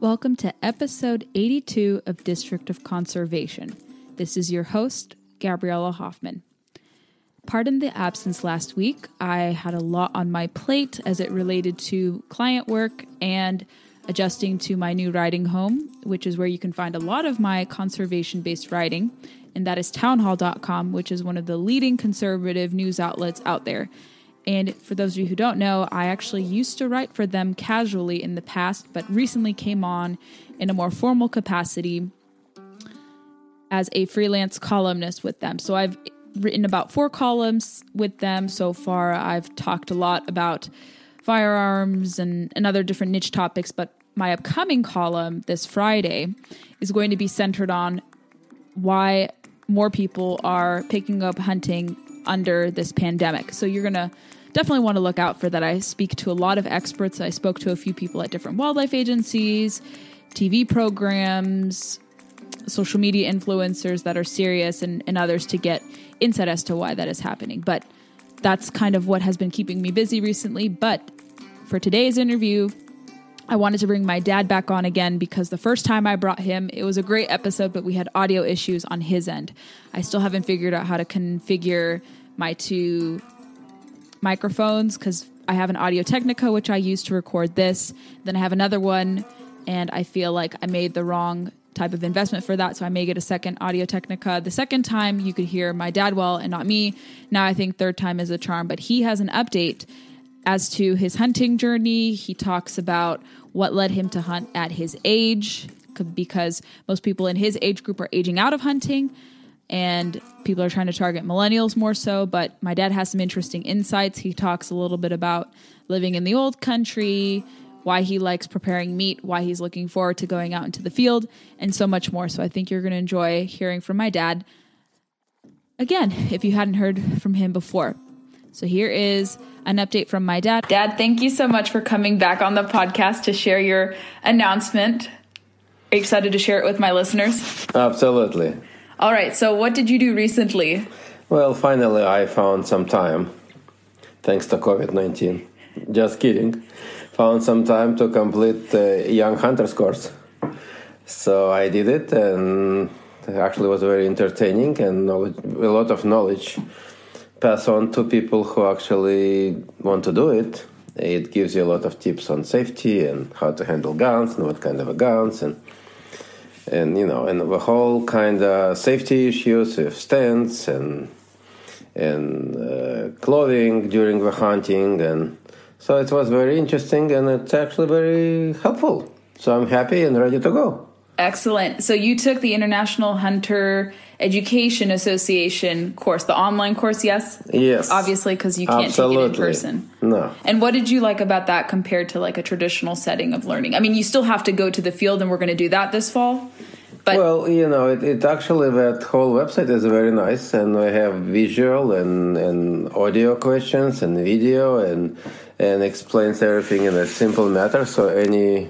Welcome to episode 82 of District of Conservation. This is your host, Gabriella Hoffman. Pardon the absence last week. I had a lot on my plate as it related to client work and adjusting to my new writing home, which is where you can find a lot of my conservation based writing, and that is townhall.com, which is one of the leading conservative news outlets out there. And for those of you who don't know, I actually used to write for them casually in the past, but recently came on in a more formal capacity as a freelance columnist with them. So I've written about four columns with them so far. I've talked a lot about firearms and, and other different niche topics, but my upcoming column this Friday is going to be centered on why more people are picking up hunting under this pandemic. So you're going to definitely want to look out for that. I speak to a lot of experts. I spoke to a few people at different wildlife agencies, TV programs, social media influencers that are serious, and, and others to get insight as to why that is happening. But that's kind of what has been keeping me busy recently. But for today's interview, I wanted to bring my dad back on again because the first time I brought him, it was a great episode, but we had audio issues on his end. I still haven't figured out how to configure my two microphones because I have an Audio Technica, which I use to record this. Then I have another one, and I feel like I made the wrong type of investment for that. So I may get a second Audio Technica. The second time, you could hear my dad well and not me. Now I think third time is a charm, but he has an update as to his hunting journey. He talks about what led him to hunt at his age because most people in his age group are aging out of hunting and people are trying to target millennials more so. But my dad has some interesting insights. He talks a little bit about living in the old country, why he likes preparing meat, why he's looking forward to going out into the field, and so much more. So I think you're going to enjoy hearing from my dad again if you hadn't heard from him before. So here is an update from my dad. Dad, thank you so much for coming back on the podcast to share your announcement. Are you excited to share it with my listeners? Absolutely. All right, so what did you do recently? Well, finally, I found some time, thanks to COVID 19. Just kidding. Found some time to complete the Young Hunters course. So I did it, and it actually was very entertaining and a lot of knowledge pass on to people who actually want to do it. It gives you a lot of tips on safety and how to handle guns and what kind of guns and and you know and the whole kind of safety issues with stands and and uh, clothing during the hunting and so it was very interesting and it's actually very helpful. So I'm happy and ready to go. Excellent. So you took the International Hunter Education Association course, the online course, yes? Yes. Obviously, because you can't Absolutely. take it in person. No. And what did you like about that compared to like a traditional setting of learning? I mean, you still have to go to the field, and we're going to do that this fall. But well, you know, it, it actually that whole website is very nice, and we have visual and, and audio questions and video, and and explains everything in a simple matter, so any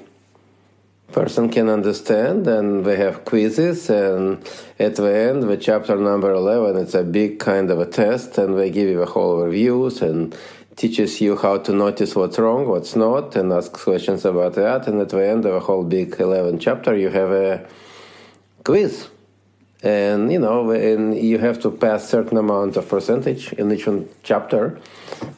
person can understand. And we have quizzes, and at the end, the chapter number eleven, it's a big kind of a test, and they give you a whole reviews and teaches you how to notice what's wrong, what's not, and ask questions about that. And at the end of a whole big eleven chapter, you have a quiz and you know and you have to pass certain amount of percentage in each chapter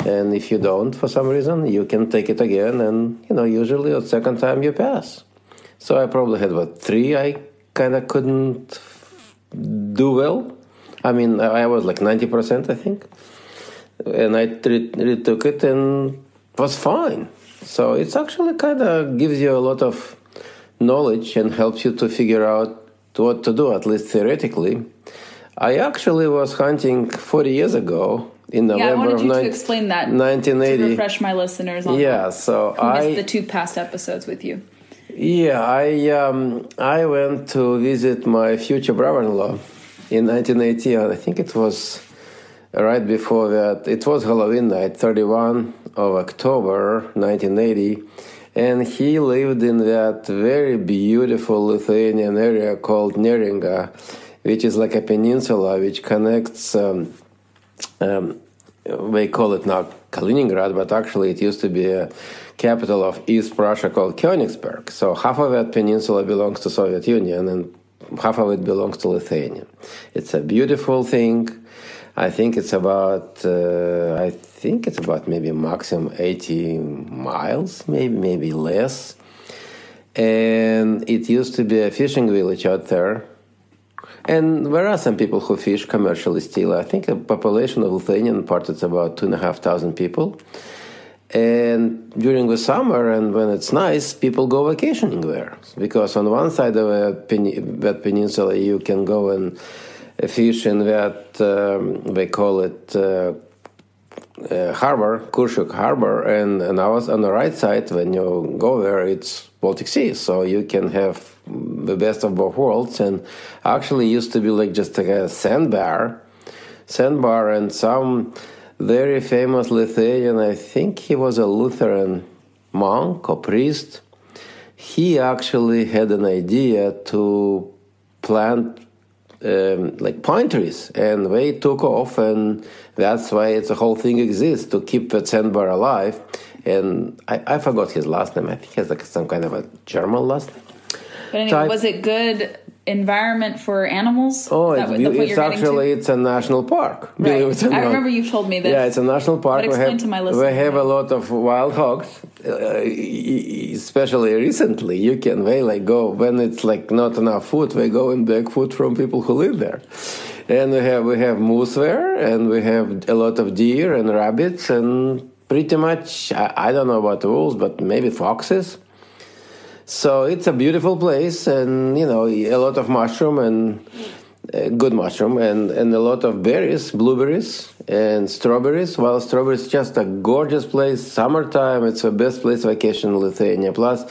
and if you don't for some reason you can take it again and you know usually the second time you pass so i probably had what three i kind of couldn't do well i mean i was like 90% i think and i retook it and was fine so it's actually kind of gives you a lot of knowledge and helps you to figure out what to do, at least theoretically. I actually was hunting 40 years ago in November yeah, I wanted of you to explain that 1980. to refresh my listeners on Yeah, so who missed the two past episodes with you. Yeah, I um, I went to visit my future brother-in-law in 1980. I think it was right before that. It was Halloween night, 31 of October 1980, and he lived in that very beautiful Lithuanian area called Neringa, which is like a peninsula which connects. Um, um, they call it now Kaliningrad, but actually it used to be a capital of East Prussia called Königsberg. So half of that peninsula belongs to Soviet Union and half of it belongs to Lithuania. It's a beautiful thing. I think it's about uh, I think it's about maybe maximum 80 miles, maybe maybe less. And it used to be a fishing village out there. And there are some people who fish commercially still. I think the population of Lithuanian part is about two and a half thousand people. And during the summer and when it's nice, people go vacationing there. Because on one side of pen- that peninsula you can go and fish in that um, they call it uh, uh, harbor, Kurshuk harbor, and, and I was on the right side when you go there, it's Baltic Sea, so you can have the best of both worlds. And actually, used to be like just like a sandbar, sandbar, and some very famous Lithuanian, I think he was a Lutheran monk or priest. He actually had an idea to plant um, like pine trees, and they took off, and that's why it's the whole thing exists to keep the sandbar alive. And I, I forgot his last name. I think he has like some kind of a German last name. But anyway, was it good environment for animals? Oh, it's, it's actually it's a national park. Right. I remember you told me this. Yeah, it's a national park. But explain we have, to my listeners. We have a lot of wild hogs, uh, especially recently. You can they like go when it's like not enough food. They go and beg food from people who live there. And we have we have moose there, and we have a lot of deer and rabbits, and pretty much I, I don't know about the wolves, but maybe foxes. So it's a beautiful place, and you know a lot of mushroom and uh, good mushroom, and and a lot of berries, blueberries and strawberries. Well, strawberries just a gorgeous place. Summertime, it's the best place vacation in Lithuania. Plus,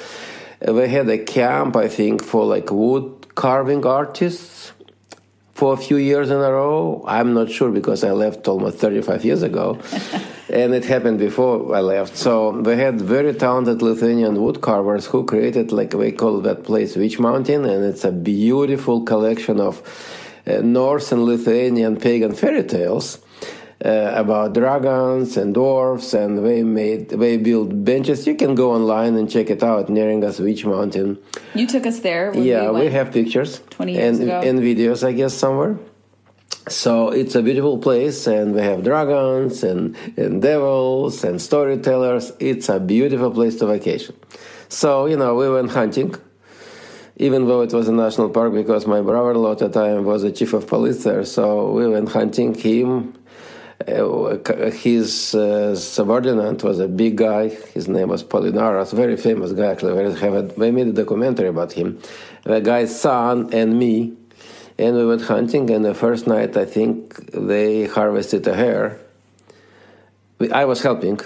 we had a camp, I think, for like wood carving artists for a few years in a row. I'm not sure because I left almost 35 years ago. and it happened before I left. So they had very talented Lithuanian wood carvers who created, like we call that place, Witch Mountain, and it's a beautiful collection of uh, Norse and Lithuanian pagan fairy tales. Uh, about dragons and dwarfs, and they made they built benches. You can go online and check it out. Neringa's Witch Mountain. You took us there. yeah, we, we, have pictures. Twenty years and, ago. and videos, I guess, somewhere. So it's a beautiful place, and we have dragons and, and devils and storytellers. It's a beautiful place to vacation. So, you know, we went hunting, even though it was a national park, because my brother in law at the time was the chief of police there. So we went hunting. Him, uh, his uh, subordinate was a big guy. His name was Polinaras, very famous guy, actually. We made a documentary about him. The guy's son and me and we went hunting. And the first night, I think they harvested a hare. I was helping.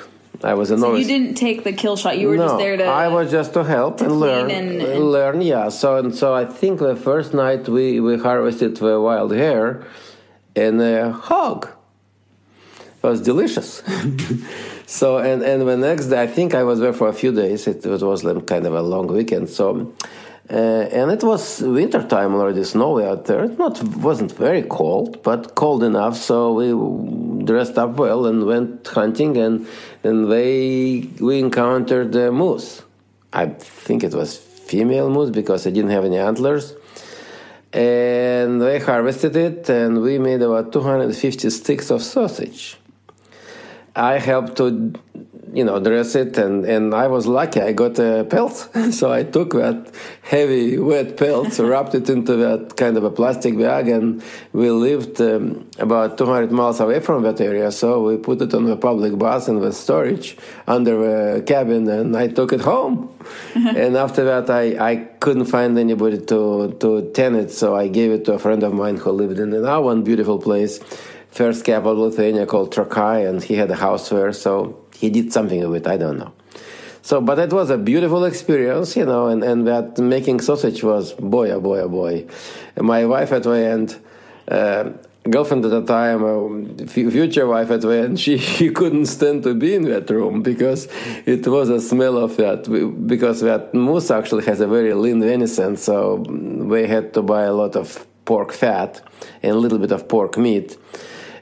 I was a so novice. you didn't take the kill shot. You were no, just there to. I was just to help to and learn. And, and learn, yeah. So and so, I think the first night we we harvested the wild hare and a hog. It was delicious. so and and the next day, I think I was there for a few days. It, it was kind of a long weekend. So uh, and it was winter time already, snowy out there. It not wasn't very cold, but cold enough. So we dressed up well and went hunting, and and they we encountered a moose. I think it was female moose because it didn't have any antlers. And they harvested it, and we made about 250 sticks of sausage. I helped to you know, dress it. And, and I was lucky. I got a pelt. so I took that heavy, wet pelt, wrapped it into that kind of a plastic bag. And we lived um, about 200 miles away from that area. So we put it on a public bus in the storage under a cabin and I took it home. and after that, I, I couldn't find anybody to, to tend it. So I gave it to a friend of mine who lived in our one beautiful place first capital of Lithuania called Trakai, and he had a house there. So he did something with it. I don't know. So, but it was a beautiful experience, you know, and, and that making sausage was boy, oh boy, oh boy. My wife at the end, uh, girlfriend at the time, uh, future wife at the end, she, she couldn't stand to be in that room because it was a smell of that. Because that moose actually has a very lean venison, so we had to buy a lot of pork fat and a little bit of pork meat.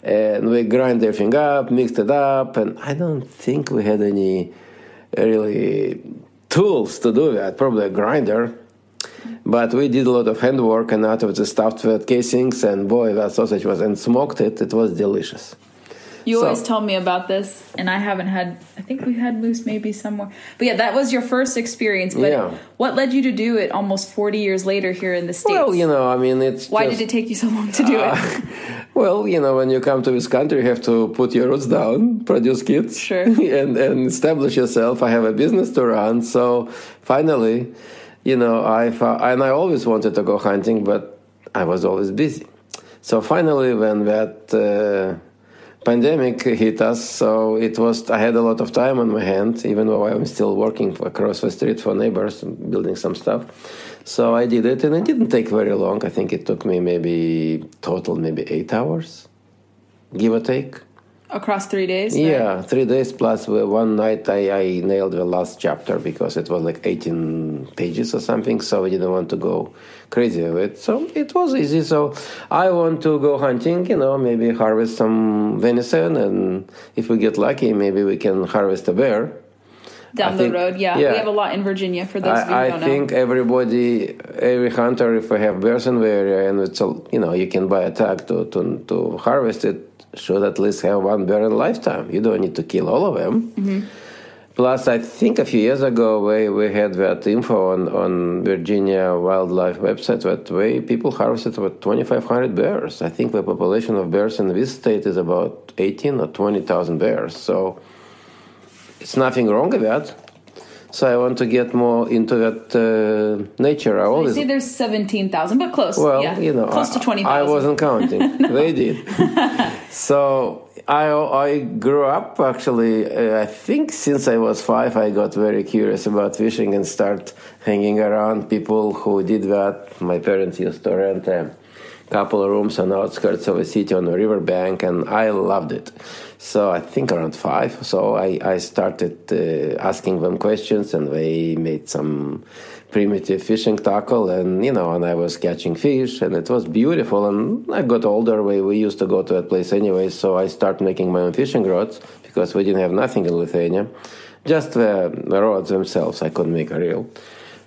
And we grind everything up, mixed it up, and I don't think we had any really tools to do that, probably a grinder. But we did a lot of handwork and out of the stuffed fat casings, and boy, that sausage was, and smoked it, it was delicious. You so, always tell me about this, and I haven't had. I think we had moose maybe somewhere, but yeah, that was your first experience. But yeah. what led you to do it almost forty years later here in the states? Well, you know, I mean, it's why just, did it take you so long to do uh, it? Well, you know, when you come to this country, you have to put your roots down, produce kids, sure, and and establish yourself. I have a business to run, so finally, you know, I and I always wanted to go hunting, but I was always busy. So finally, when that. Uh, pandemic hit us, so it was I had a lot of time on my hand, even though I'm still working across the street for neighbors, building some stuff. So I did it, and it didn't take very long. I think it took me maybe total maybe eight hours, give or take. Across three days? Right? Yeah, three days plus uh, one night I, I nailed the last chapter because it was like 18 pages or something, so I didn't want to go crazy with it. So it was easy. So I want to go hunting, you know, maybe harvest some venison, and if we get lucky, maybe we can harvest a bear. Down I the think, road, yeah. yeah. We have a lot in Virginia for those I, I think everybody, every hunter, if we have bears in the area and it's a, you know, you can buy a tag to, to, to harvest it, should at least have one bear in lifetime. You don't need to kill all of them. Mm-hmm. Plus, I think a few years ago we, we had that info on, on Virginia wildlife website that way people harvested about 2,500 bears. I think the population of bears in this state is about 18 or 20,000 bears. So it's nothing wrong with that. So I want to get more into that uh, nature. I always see there's seventeen thousand, but close. Well, yeah. you know, close to twenty. I wasn't counting. no. They did. so I I grew up actually. Uh, I think since I was five, I got very curious about fishing and start hanging around people who did that. My parents used to rent a couple of rooms on the outskirts of a city on the riverbank, and I loved it. So I think around five. So I, I started uh, asking them questions, and they made some primitive fishing tackle, and you know, and I was catching fish, and it was beautiful. And I got older. We we used to go to that place anyway, so I started making my own fishing rods because we didn't have nothing in Lithuania, just the, the rods themselves. I couldn't make a reel.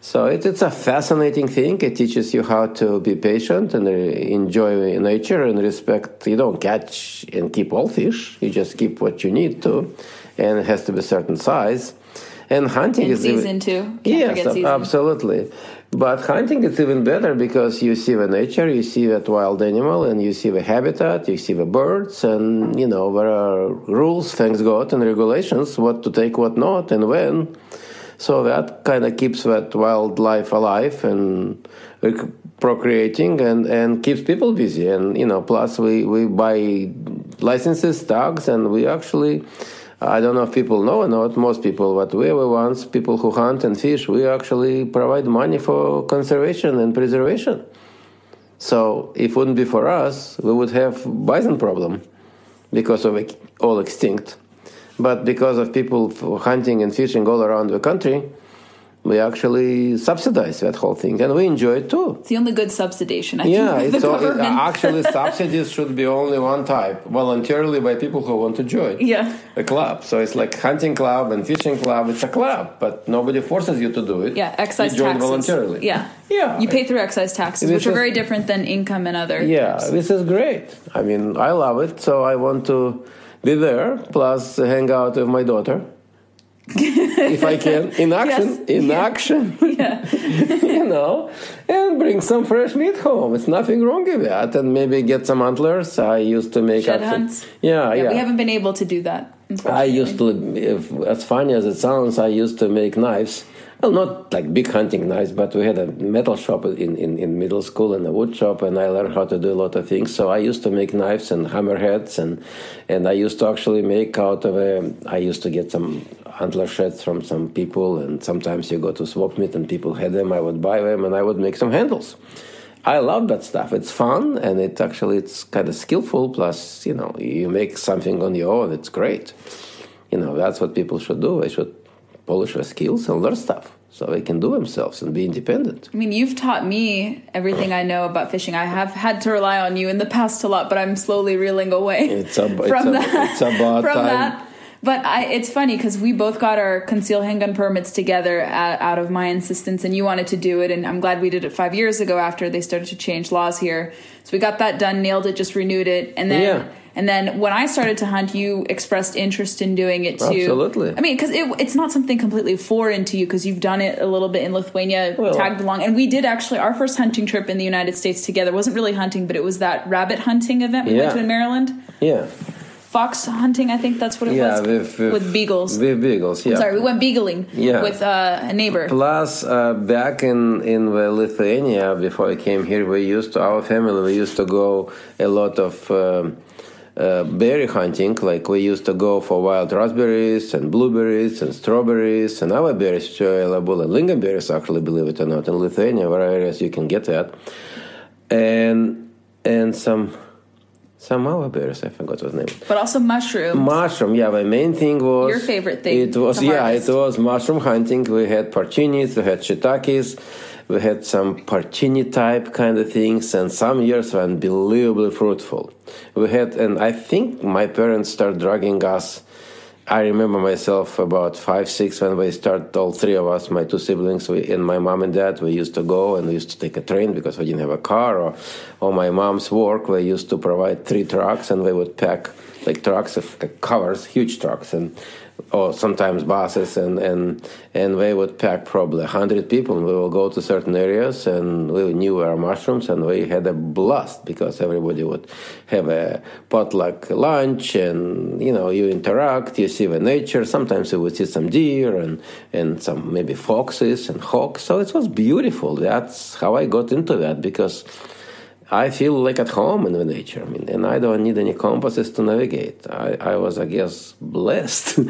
So it, it's a fascinating thing. It teaches you how to be patient and uh, enjoy nature and respect. You don't catch and keep all fish. You just keep what you need to, and it has to be a certain size. And hunting In is season even, too. Can't yes, season. absolutely. But hunting is even better because you see the nature, you see that wild animal, and you see the habitat, you see the birds, and you know there are rules, thanks God, and regulations what to take, what not, and when. So that kind of keeps that wildlife alive and procreating and, and keeps people busy. And, you know, plus we, we buy licenses, tags, and we actually, I don't know if people know or not, most people, but we were once people who hunt and fish, we actually provide money for conservation and preservation. So if it wouldn't be for us, we would have bison problem because of all extinct. But because of people hunting and fishing all around the country, we actually subsidize that whole thing, and we enjoy it too. It's the only good subsidization. I yeah, think, it's all, it, uh, actually subsidies should be only one type, voluntarily by people who want to join. Yeah, a club. So it's like hunting club and fishing club. It's a club, but nobody forces you to do it. Yeah, excise you join taxes. voluntarily. Yeah, yeah. You pay through excise taxes, which are very different than income and other. Yeah, this is great. I mean, I love it. So I want to be there, plus hang out with my daughter. if I can, in action, yes. in yeah. action, yeah. you know, and bring some fresh meat home. It's nothing wrong with that, and maybe get some antlers. I used to make shed hunts. Yeah, yeah, yeah, We haven't been able to do that. I used to, if, as funny as it sounds, I used to make knives well, not like big hunting knives, but we had a metal shop in, in, in middle school and a wood shop, and I learned how to do a lot of things. So I used to make knives and hammerheads, and and I used to actually make out of a. I used to get some antler sheds from some people, and sometimes you go to swap meet and people had them. I would buy them and I would make some handles. I love that stuff. It's fun and it actually it's kind of skillful. Plus, you know, you make something on your own. It's great. You know, that's what people should do. They should polish their skills and learn stuff so they can do themselves and be independent. I mean, you've taught me everything I know about fishing. I have had to rely on you in the past a lot, but I'm slowly reeling away It's, ab- from it's, that. it's about from time. that. But I, it's funny because we both got our concealed handgun permits together at, out of my insistence, and you wanted to do it, and I'm glad we did it five years ago after they started to change laws here. So we got that done, nailed it, just renewed it, and then. Yeah. And then when I started to hunt, you expressed interest in doing it too. Absolutely. I mean, because it, it's not something completely foreign to you because you've done it a little bit in Lithuania, Well- tagged along. And we did actually, our first hunting trip in the United States together wasn't really hunting, but it was that rabbit hunting event we went to in Maryland. Yeah. Fox hunting, I think that's what it Yeah, was. with, with, with beagles. With beagles, yeah. Sorry, we went beagling Yeah. with uh, a neighbor. Plus, uh, back in in the Lithuania, before I came here, we used to our family we used to go a lot of um, uh, berry hunting. Like we used to go for wild raspberries and blueberries and strawberries and other berries which are available and lingonberries. Actually, believe it or not, in Lithuania, where areas you can get that, and and some some other berries. I forgot what name. But also mushrooms. Mushroom, yeah. My main thing was Your favorite thing It was yeah, harvest. it was mushroom hunting. We had porcinis, we had shiitakes, we had some porcini type kind of things, and some years were unbelievably fruitful. We had, and I think my parents started dragging us. I remember myself about five, six when we started. All three of us, my two siblings, we, and my mom and dad, we used to go and we used to take a train because we didn't have a car. Or, or my mom's work, we used to provide three trucks and we would pack like trucks of covers, huge trucks, and or sometimes buses, and and and we would pack probably hundred people, and we will go to certain areas, and we knew our mushrooms, and we had a blast because everybody would have a potluck lunch, and you know you interact, you see the nature. Sometimes you would see some deer and and some maybe foxes and hawks. So it was beautiful. That's how I got into that because. I feel like at home in the nature. I mean, and I don't need any compasses to navigate. I, I was, I guess, blessed,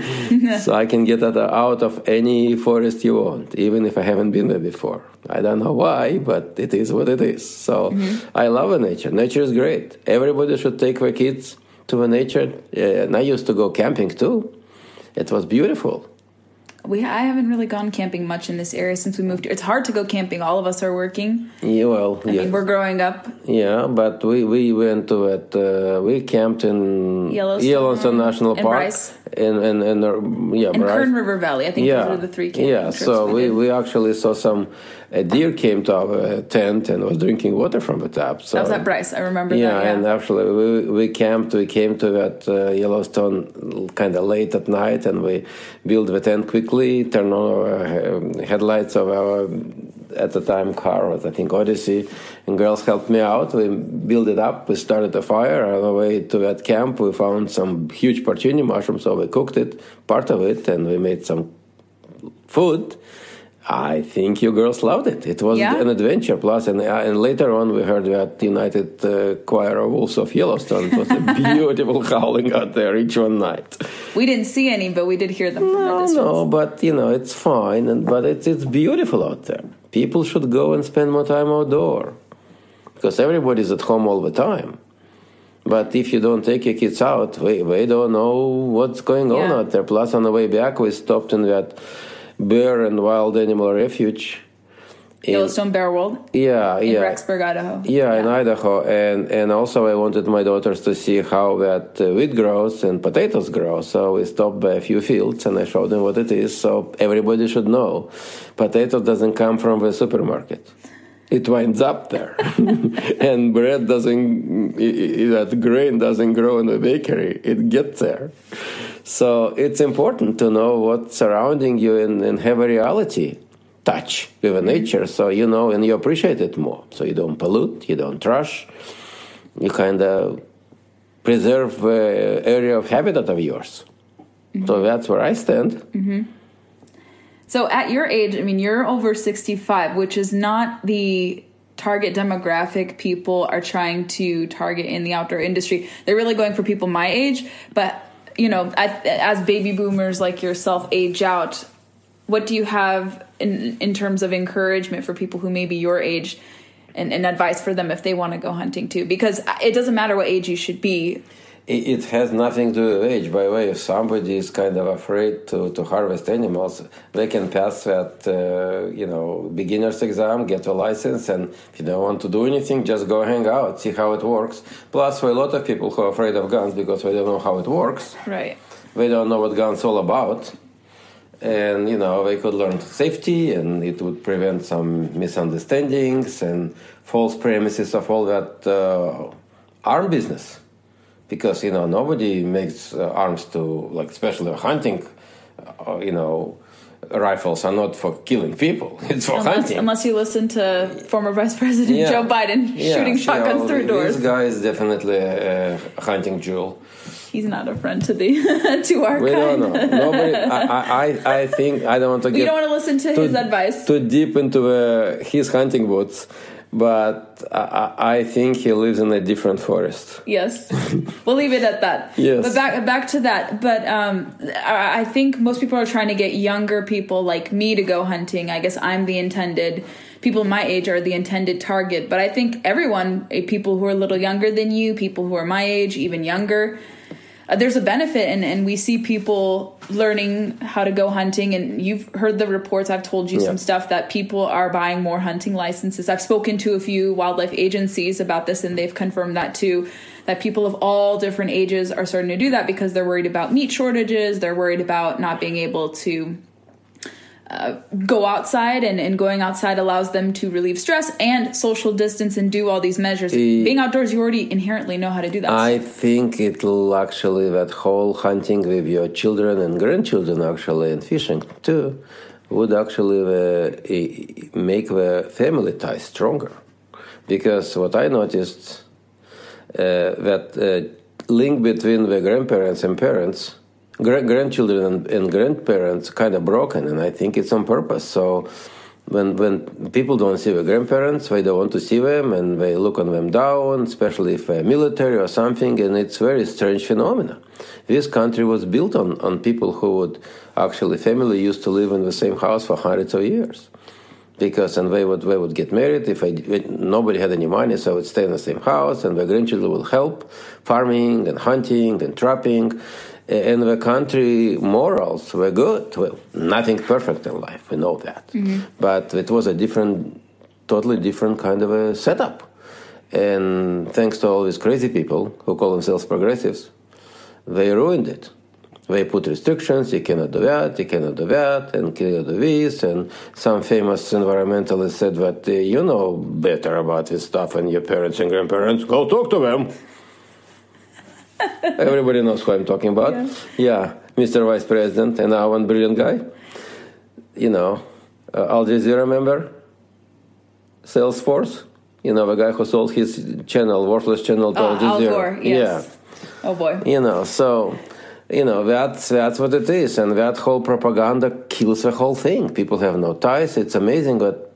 so I can get out of any forest you want, even if I haven't been there before. I don't know why, but it is what it is. So mm-hmm. I love the nature. Nature is great. Everybody should take their kids to the nature. And I used to go camping too. It was beautiful. We I haven't really gone camping much in this area since we moved here. It's hard to go camping. All of us are working. Yeah, well, I yeah. mean, we're growing up. Yeah, but we, we went to it. Uh, we camped in Yellowstone, National and Park, Bryce. And and and uh, yeah, And Kern River Valley. I think yeah, those are the three camping yeah. So we, we, we actually saw some. A deer came to our tent and was drinking water from the tap. So that was at Bryce. I remember yeah, that. Yeah. and actually we, we camped. We came to that uh, Yellowstone kind of late at night, and we built the tent quickly. Turned on our um, headlights of our at the time car was I think Odyssey, and girls helped me out. We built it up. We started a fire on the way to that camp. We found some huge porcini mushrooms, so we cooked it, part of it, and we made some food. I think you girls loved it. It was Yeah? an adventure. Plus, and, uh, and later on, we heard that United uh, Choir of Wolves of Yellowstone it was a beautiful howling out there each one night. we didn't see any, but we did hear them No, no, but you know it's fine, and but it's it's beautiful out there. People should go and spend more time outdoor because everybody's at home all the time. But if you don't take your kids out, we, we don't know what's going on Yeah. out there. Plus, on the way back, we stopped in that bear and wild animal refuge. Yellowstone Bear World Yeah, in yeah. Rexburg, Idaho. Yeah, in Idaho, and and also I wanted my daughters to see how that uh, wheat grows and potatoes grow. So we stopped by a few fields, and I showed them what it is. So everybody should know, potato doesn't come from the supermarket; it winds up there, and bread doesn't. That grain doesn't grow in the bakery; it gets there. So it's important to know what's surrounding you and, and have a reality touch with nature so you know and you appreciate it more. So you don't pollute you don't trash you kind of preserve the area of habitat of yours. So mm-hmm. that's where i stand. Mm-hmm. So at your age, I mean, you're over 65, which is not the target demographic people are trying to target in the outdoor industry. They're really going for people my age, but you know, as baby boomers like yourself age out, what do you have in in terms of encouragement for people who may be your age and, and advice for them if they want to go hunting too? Because it doesn't matter what age you should be. It has nothing to do with age. By the way, if somebody is kind of afraid to, to harvest animals, they can pass that, uh, you know, beginner's exam, get a license, and if you don't want to do anything, just go hang out, see how it works. Plus, for a lot of people who are afraid of guns because they don't know how it works, right? They don't know what guns all about and you know they could learn safety and it would prevent some misunderstandings and false premises of all that uh, arm business. Because you know nobody makes uh, arms to like especially hunting uh, you know rifles are not for killing people. It's for unless, hunting. unless you listen to former vice president yeah. joe biden yeah. shooting shotguns you know, through doors. this guy is definitely a hunting jewel he's not a friend to the to our we kind. don't know. Nobody. I, I, I think I don't want to get. You don't want to listen to too, his advice. Too deep into uh, his hunting boots, but I, I, think he lives in a different forest. Yes, we'll leave it at that. Yes. But back back to that. But um, I, I think most people are trying to get younger people like me to go hunting. I guess I'm the intended people my age are the intended target. But I think everyone, eh, people who are a little younger than you, people who are my age, even younger, uh, there's a benefit and, and we see people learning how to go hunting and you've heard the reports. I've told you yeah. some stuff that people are buying more hunting licenses. I've spoken to a few wildlife agencies about this and they've confirmed that too that people of all different ages are starting to do that because they're worried about meat shortages. They're worried about not being able to uh, go outside and, and going outside allows them to relieve stress and social distance and do all these measures. Being outdoors you already inherently know how to do that. I think it'll actually that whole hunting with your children and grandchildren actually and fishing too would actually uh, make the family ties stronger. Because what i noticed uh, that uh, link between the grandparents and parents grandchildren and, and, grandparents kind of broken, and I think it's on purpose. So when when people don't see their grandparents, they don't want to see them, and they look on them down, especially if they're military or something, and it's very strange phenomena. This country was built on, on people who would actually family used to live in the same house for hundreds of years because and they would they would get married if I, nobody had any money so I would stay in the same house and the grandchildren would help farming and hunting and trapping in the country morals were good. Well, nothing perfect in life, we know that. Mm-hmm. But it was a different, totally different kind of a setup. And thanks to all these crazy people who call themselves progressives, they ruined it. They put restrictions, you cannot do that, you cannot do that, and cannot do this. And some famous environmentalists said that uh, you know better about this stuff than your parents and grandparents. Go talk to them. Everybody knows who I'm talking about. Yeah. yeah, Mr. Vice President, and now one brilliant guy. You know, uh, Al Jazeera member, Salesforce. You know, the guy who sold his channel, worthless channel to uh, Al Jazeera. Al Gore, yes. Yeah. Oh boy. You know, so you know that's that's what it is, and that whole propaganda kills the whole thing. People have no ties. It's amazing what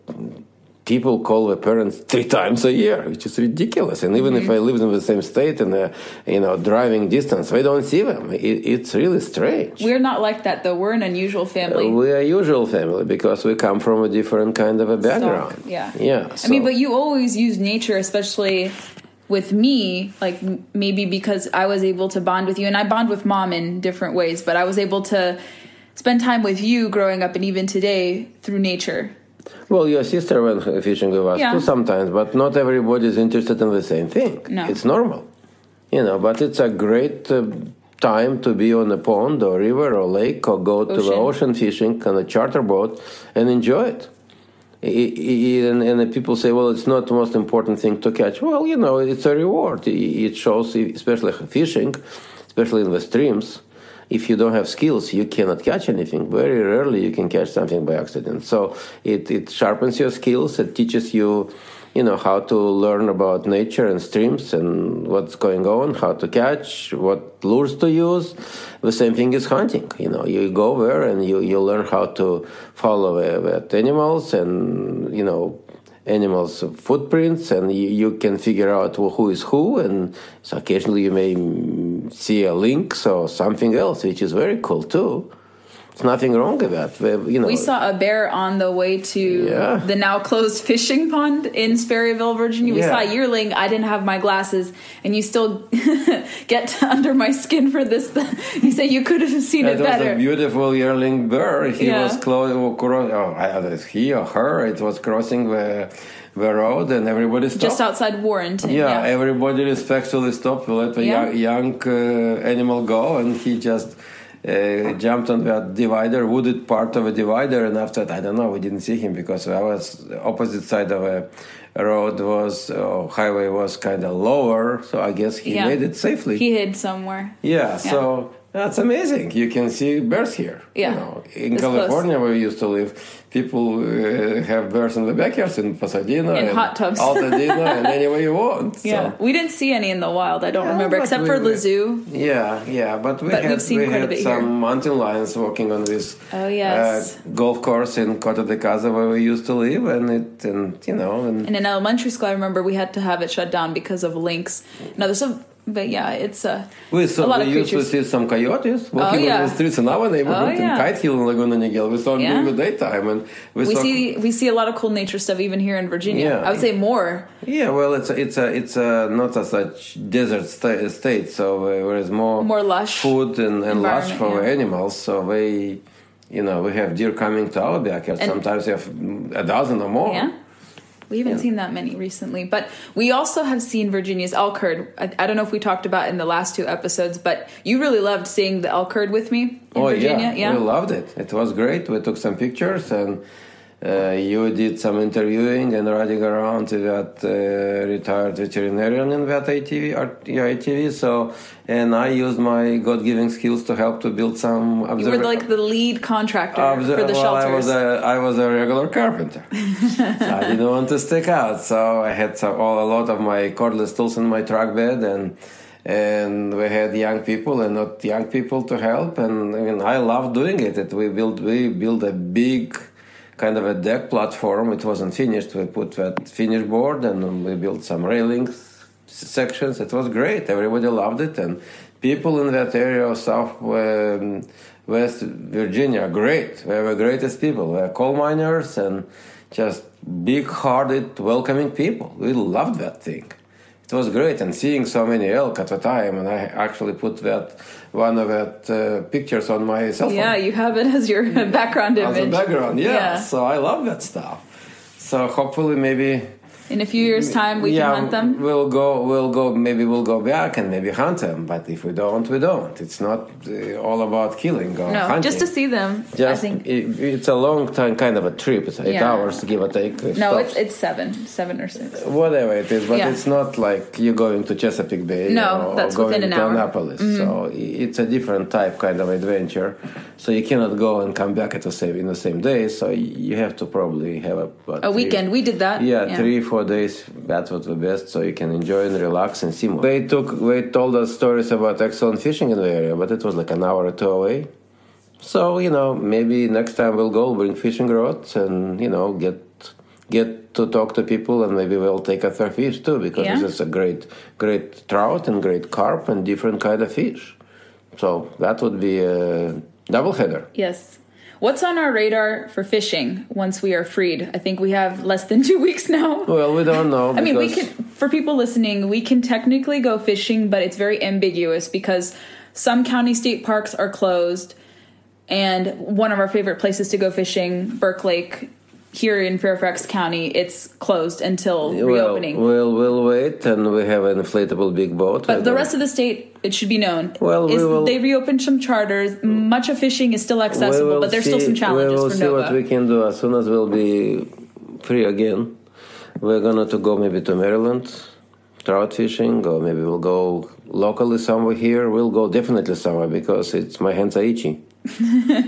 people call their parents three times a year, which is ridiculous. And even mm-hmm. if I live in the same state and uh, you know driving distance, we don't see them. It, it's really strange. We're not like that though. We're an unusual family. Uh, we're a usual family because we come from a different kind of a background. So, yeah, yeah. So. I mean, but you always use nature, especially with me like maybe because i was able to bond with you and i bond with mom in different ways but i was able to spend time with you growing up and even today through nature well, your sister went fishing with us yeah. too sometimes, but not everybody is interested in the same thing. No. It's normal, you know. But it's a great uh, time to be on a pond or river or lake or go ocean. to the ocean fishing on a charter boat and enjoy it. And, and people say, well, it's not the most important thing to catch. Well, you know, it's a reward. It shows, especially fishing, especially in the streams if you don't have skills, you cannot catch anything. Very rarely you can catch something by accident. So it, it sharpens your skills. It teaches you, you know, how to learn about nature and streams and what's going on, how to catch, what lures to use. The same thing is hunting. You know, you go there and you, you learn how to follow uh, animals and, you know, animals' footprints, and you, you, can figure out who is who. And so occasionally you may see a lynx or something else, which is very cool too. There's nothing wrong with that. We, you know, We saw a bear on the way to Yeah. the now closed fishing pond in Sperryville, Virginia. We Yeah. saw a yearling. I didn't have my glasses, and you still get under my skin for this. you say you could have seen It it was a beautiful yearling bear. He Yeah. was close. oh, either uh, he or her. It was crossing the, the road, and everybody stopped. Just outside Warrenton. yeah, everybody respectfully stopped to let the Yeah. young, young uh, animal go, and he just uh, jumped on that divider, wooded part of a divider, and after that, I don't know, we didn't see him because I was opposite side of a road was uh, highway was kind of lower, so I guess he Yeah. made it safely. He hid somewhere. Yeah, so that's amazing. You can see bears here. Yeah. You know, in It's California, where we used to live, people uh, have bears in the backyards in Pasadena, In and hot tubs. Altadena, and anywhere you want. So. Yeah, we didn't see any in the wild. I don't Yeah, remember, except we- for we- the zoo. Yeah, yeah, but we But had we've seen we quite a had bit some here. mountain lions walking on this Oh, yes. uh, golf course in Coto de Caza where we used to live, and it and you know and And in elementary school, I remember we had to have it shut down because of lynx. No, there's some, but yeah, it's uh, we a saw lot we of used to creatures. see some coyotes walking yeah. on the streets in our neighborhood Oh, yeah. in Kite Hill and Laguna Niguel. We saw them Yeah. during the daytime, and we, we saw see we see a lot of cool nature stuff even here in Virginia. Yeah. I would say more. Yeah, well, it's a, it's a it's a not a such desert sta- state, so uh, there is more More lush food and, and lush for animals. So we, you know, we have deer coming to our backyard. And- Sometimes we have a dozen or more. Yeah. We haven't Yeah. seen that many recently, but we also have seen Virginia's elk herd. I, I don't know if we talked about in the last two episodes, but you really loved seeing the elk herd with me in oh Virginia. yeah, we loved it. It was great. We took some pictures and. Uh, you did some interviewing and riding around with that uh, retired veterinarian in that yeah, ATV. So, and I used my God-given skills to help to build some. You were like the lead contractor Obser- for the well, I was a I was a regular carpenter. so I didn't want to stick out, so I had some, all, a lot of my cordless tools in my truck bed, and and we had young people and not young people to help, and I mean I love doing it. it we built we built a big kind of a deck platform. It wasn't finished. We put that finish board, and we built some railings sections. It was great. Everybody loved it, and people in that area of South um, West Virginia great. We have the greatest people. We are coal miners and just big-hearted, welcoming people. We loved that thing. It was great, and seeing so many elk at the time, and I actually put that one of that uh, pictures on my cell phone yeah, you have it as your background image as a background. Yeah. Yeah. So I love that stuff. So hopefully, maybe In a few years' time, we yeah, can hunt them. We'll go. We'll go. Maybe we'll go back and maybe hunt them. But if we don't, we don't. It's not uh, all about killing or No, hunting. just to see them. I Just think. it, it's a long time, kind of a trip. It's eight Yeah. hours, give or take. uh, No, stops. it's it's seven, seven or six. whatever it is, but Yeah. it's not like you're going to Chesapeake Bay No, or that's going within an to hour. Mm-hmm. Annapolis. So it's a different type kind of adventure. So you cannot go and come back at the same in the same day. So you have to probably have a A three- weekend. We did that. Yeah, three four days. That was the best. So you can enjoy and relax and see more. They took they told us stories about excellent fishing in the area, but it was like an hour or two away. So you know, maybe next time we'll go bring fishing rods and you know get get to talk to people and maybe we'll take a third fish too because Yeah. this is a great great trout and great carp and different kind of fish. So that would be a double header. Yes. What's on our radar for fishing once we are freed? I think we have less than two weeks now. Well, we don't know. I mean, we can, for people listening, we can technically go fishing, but it's very ambiguous because some county state parks are closed. And one of our favorite places to go fishing, Burke Lake, here in Fairfax County, it's closed until reopening. Well, we'll, wait, and we have an inflatable big boat. but the rest of the state, it should be known, Well, we is will- they reopened some charters. Much of fishing is still accessible, but there's still some challenges We will for see Nova. what we can do as soon as we'll be free again. We're gonna to go maybe to Maryland, trout fishing, or maybe we'll go locally somewhere here. We'll go definitely somewhere because it's my hands are itchy.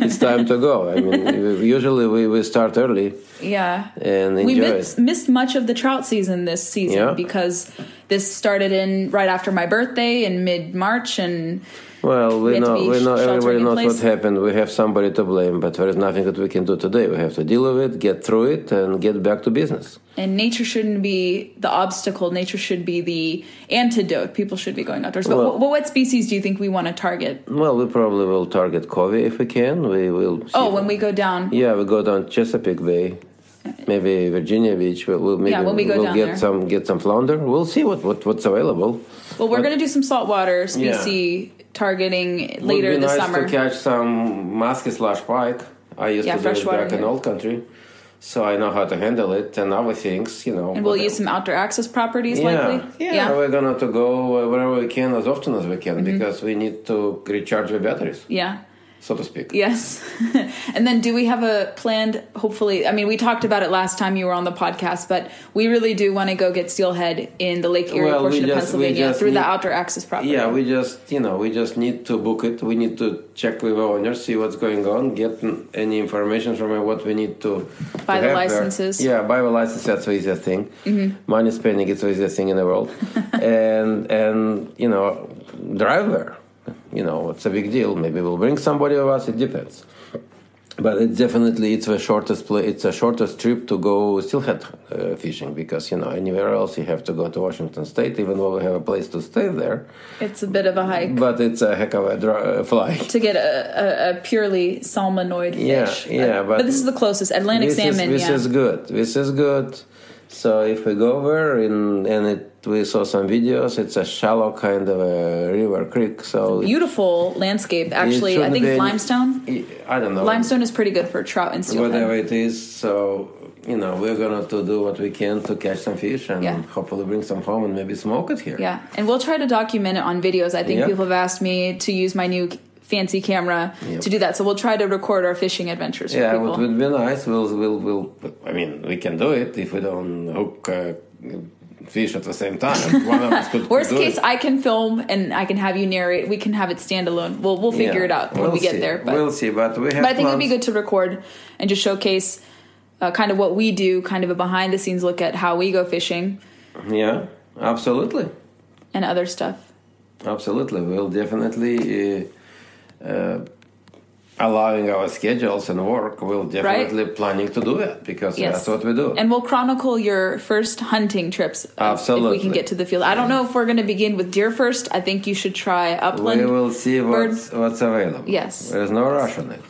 it's time to go. I mean, usually we, we start early yeah. and enjoy we missed, missed much of the trout season this season Yeah. because this started in right after my birthday in mid March, and Well, we know we know everybody knows what happened. We have somebody to blame, but there is nothing that we can do today. We have to deal with it, get through it, and get back to business. and nature shouldn't be the obstacle. Nature should be the antidote. People should be going outdoors. But Well- what, what species do you think we want to target? Well, we probably will target cobia if we can. We will. Oh, see. Oh, when we go down. Yeah, we go down Chesapeake Bay, maybe Virginia Beach. We'll, we'll maybe Yeah, when we go we'll down get there. some get some flounder. We'll see what, what what's available. Well, we're But- to do some saltwater species targeting later Would be this nice summer. to catch some musky slash pike. I used Yeah, to do it back in old country, so I know how to handle it and other things. You know, and we'll use some outdoor access properties yeah, likely. yeah, we're gonna to go wherever we can as often as we can Mm-hmm. because we need to recharge the batteries, Yeah. So to speak. Yes. and then do we have a planned, hopefully, I mean, we talked about it last time you were on the podcast, but we really do want to go get steelhead in the Lake Erie Well, portion of just- we Pennsylvania through the outdoor access property. Yeah, we just you know we just need to book it. We need to check with the owner, see what's going on, get any information from what we need to Buy to the there. licenses. Yeah, buy the license. That's the easiest thing. Mm-hmm. Money spending is the easiest thing in the world, and and you know drive there. You know, it's a big deal. Maybe we'll bring somebody of us. It depends. But it's definitely it's the shortest play. It's a shortest trip to go steelhead uh, fishing because you know anywhere else you have to go to Washington State, even though we have a place to stay there. It's a bit of a hike But it's a heck of a uh, flight. to get a, a, a purely salmonoid Yeah, fish. yeah, but- this is the closest. Atlantic this salmon, is, this yeah. is good. This is good. So if we go there in, and it, we saw some videos, it's a shallow kind of a river creek. So Beautiful landscape, actually. I think it's any- limestone. I don't know. Limestone is pretty good for trout and steelhead. whatever it is. So you know we're gonna to do what we can to catch some fish and Yeah. hopefully bring some home and maybe smoke it here. Yeah, and we'll try to document it on videos. I think Yep. people have asked me to use my new fancy camera Yep. to do that, so we'll try to record our fishing adventures for Yeah, people. it would be nice. We'll, we'll, we'll. I mean, we can do it if we don't hook uh, fish at the same time. One of us could Worst case, it. I can film and I can have you narrate. We can have it standalone. We'll we'll figure Yeah, it out when we'll we get see. there. But, we'll see. But we have. but I think it would be good to record and just showcase uh, kind of what we do, kind of a behind the scenes look at how we go fishing Yeah, absolutely, and other stuff. absolutely. We'll definitely. Uh, uh, allowing our schedules and work, we'll definitely planning to do that because Yes. that's what we do. And we'll chronicle your first hunting trips uh, if we can get to the field. I don't know if we're going to begin with deer first. I think you should try upland. we will see what's, what's available. Yes. There's no rush on it.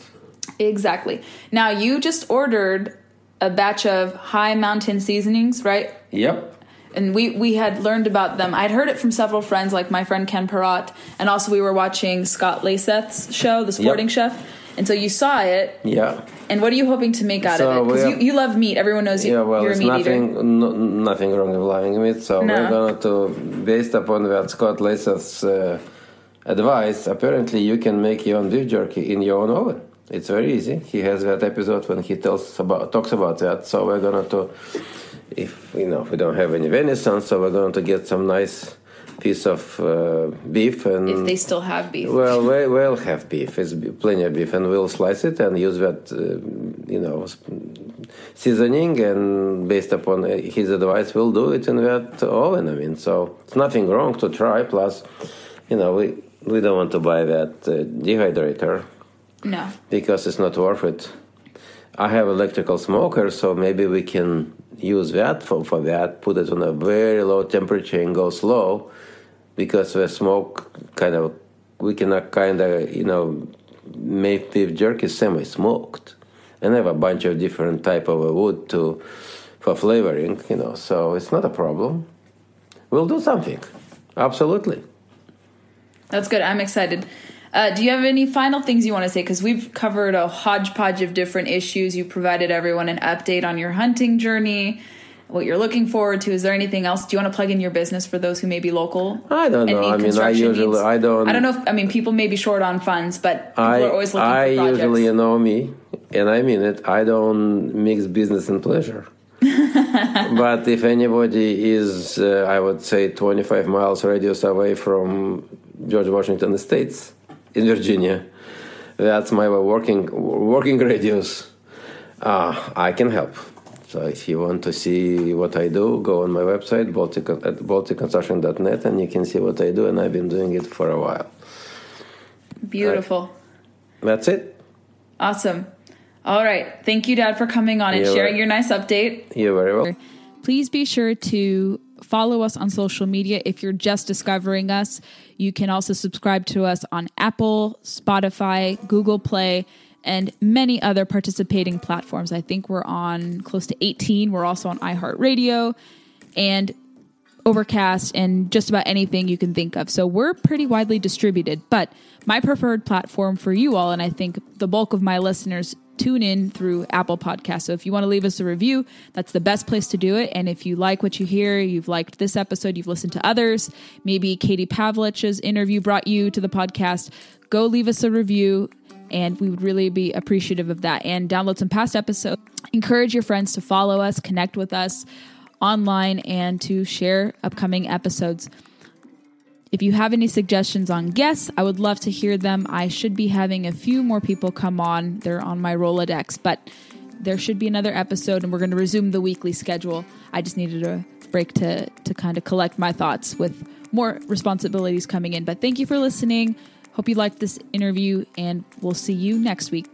Exactly. Now you just ordered a batch of Hi Mountain seasonings, right? Yep. And we we had learned about them. I'd heard it from several friends, like my friend Ken Perrott, and also we were watching Scott Leysath's show, The Sporting Chef. And so you saw it. Yeah. And what are you hoping to make out So of it? Because you, you love meat. Everyone knows you, Yeah, well, you're a meat nothing, eater. no, nothing wrong with loving meat. So No. we're going to, based upon that Scott Leysath's uh, advice, apparently you can make your own beef jerky in your own oven. It's very easy. He has that episode when he tells about talks about that. So we're going to, if you know, if we don't have any venison, so we're going to get some nice piece of uh, beef and If they still have beef. well, we, we'll have beef. It's plenty of beef, and we'll slice it and use that, uh, you know, seasoning. And based upon uh, his advice, we'll do it in that oven. I mean, so it's nothing wrong to try. Plus, you know, we we don't want to buy that uh, dehydrator no. because it's not worth it. I have electrical smoker, so maybe we can use that for, for that. Put it on a very low temperature and go slow, because the smoke kind of we cannot kind of you know make beef jerky semi-smoked, and I have a bunch of different type of wood to for flavoring, you know. So it's not a problem. We'll do something, absolutely. That's good. I'm excited. Uh, do you have any final things you want to say? Because we've covered a hodgepodge of different issues. You provided everyone an update on your hunting journey, what you're looking forward to. Is there anything else? Do you want to plug in your business for those who may be local? I don't know. I mean, I usually needs? I don't. I don't know. If, I mean, people may be short on funds, but people I, are always looking I for projects. usually you know me, and I mean it. I don't mix business and pleasure. but if anybody is, uh, I would say, 25 miles radius away from George Washington Estates in Virginia, that's my working working radius. Uh, I can help. So if you want to see what I do, go on my website, Baltic, at balticconstruction.net, and you can see what I do, and I've been doing it for a while. Beautiful. Right. That's it. Awesome. All right. Thank you, Dad, for coming on and You're sharing your nice update. You're very welcome. Please be sure to follow us on social media if you're just discovering us. You can also subscribe to us on Apple, Spotify, Google Play, and many other participating platforms. I think we're on close to 18. We're also on iHeartRadio and Overcast and just about anything you can think of. So we're pretty widely distributed, but my preferred platform for you all, and I think the bulk of my listeners tune in through Apple Podcasts. So if you want to leave us a review, that's the best place to do it. And if you like what you hear, you've liked this episode, you've listened to others, maybe Katie Pavlich's interview brought you to the podcast, go leave us a review. And we would really be appreciative of that. And download some past episodes. Encourage your friends to follow us, connect with us online, and to share upcoming episodes. If you have any suggestions on guests, I would love to hear them. I should be having a few more people come on. They're on my Rolodex, but there should be another episode and we're going to resume the weekly schedule. I just needed a break to to kind of collect my thoughts with more responsibilities coming in. But thank you for listening. Hope you liked this interview and we'll see you next week.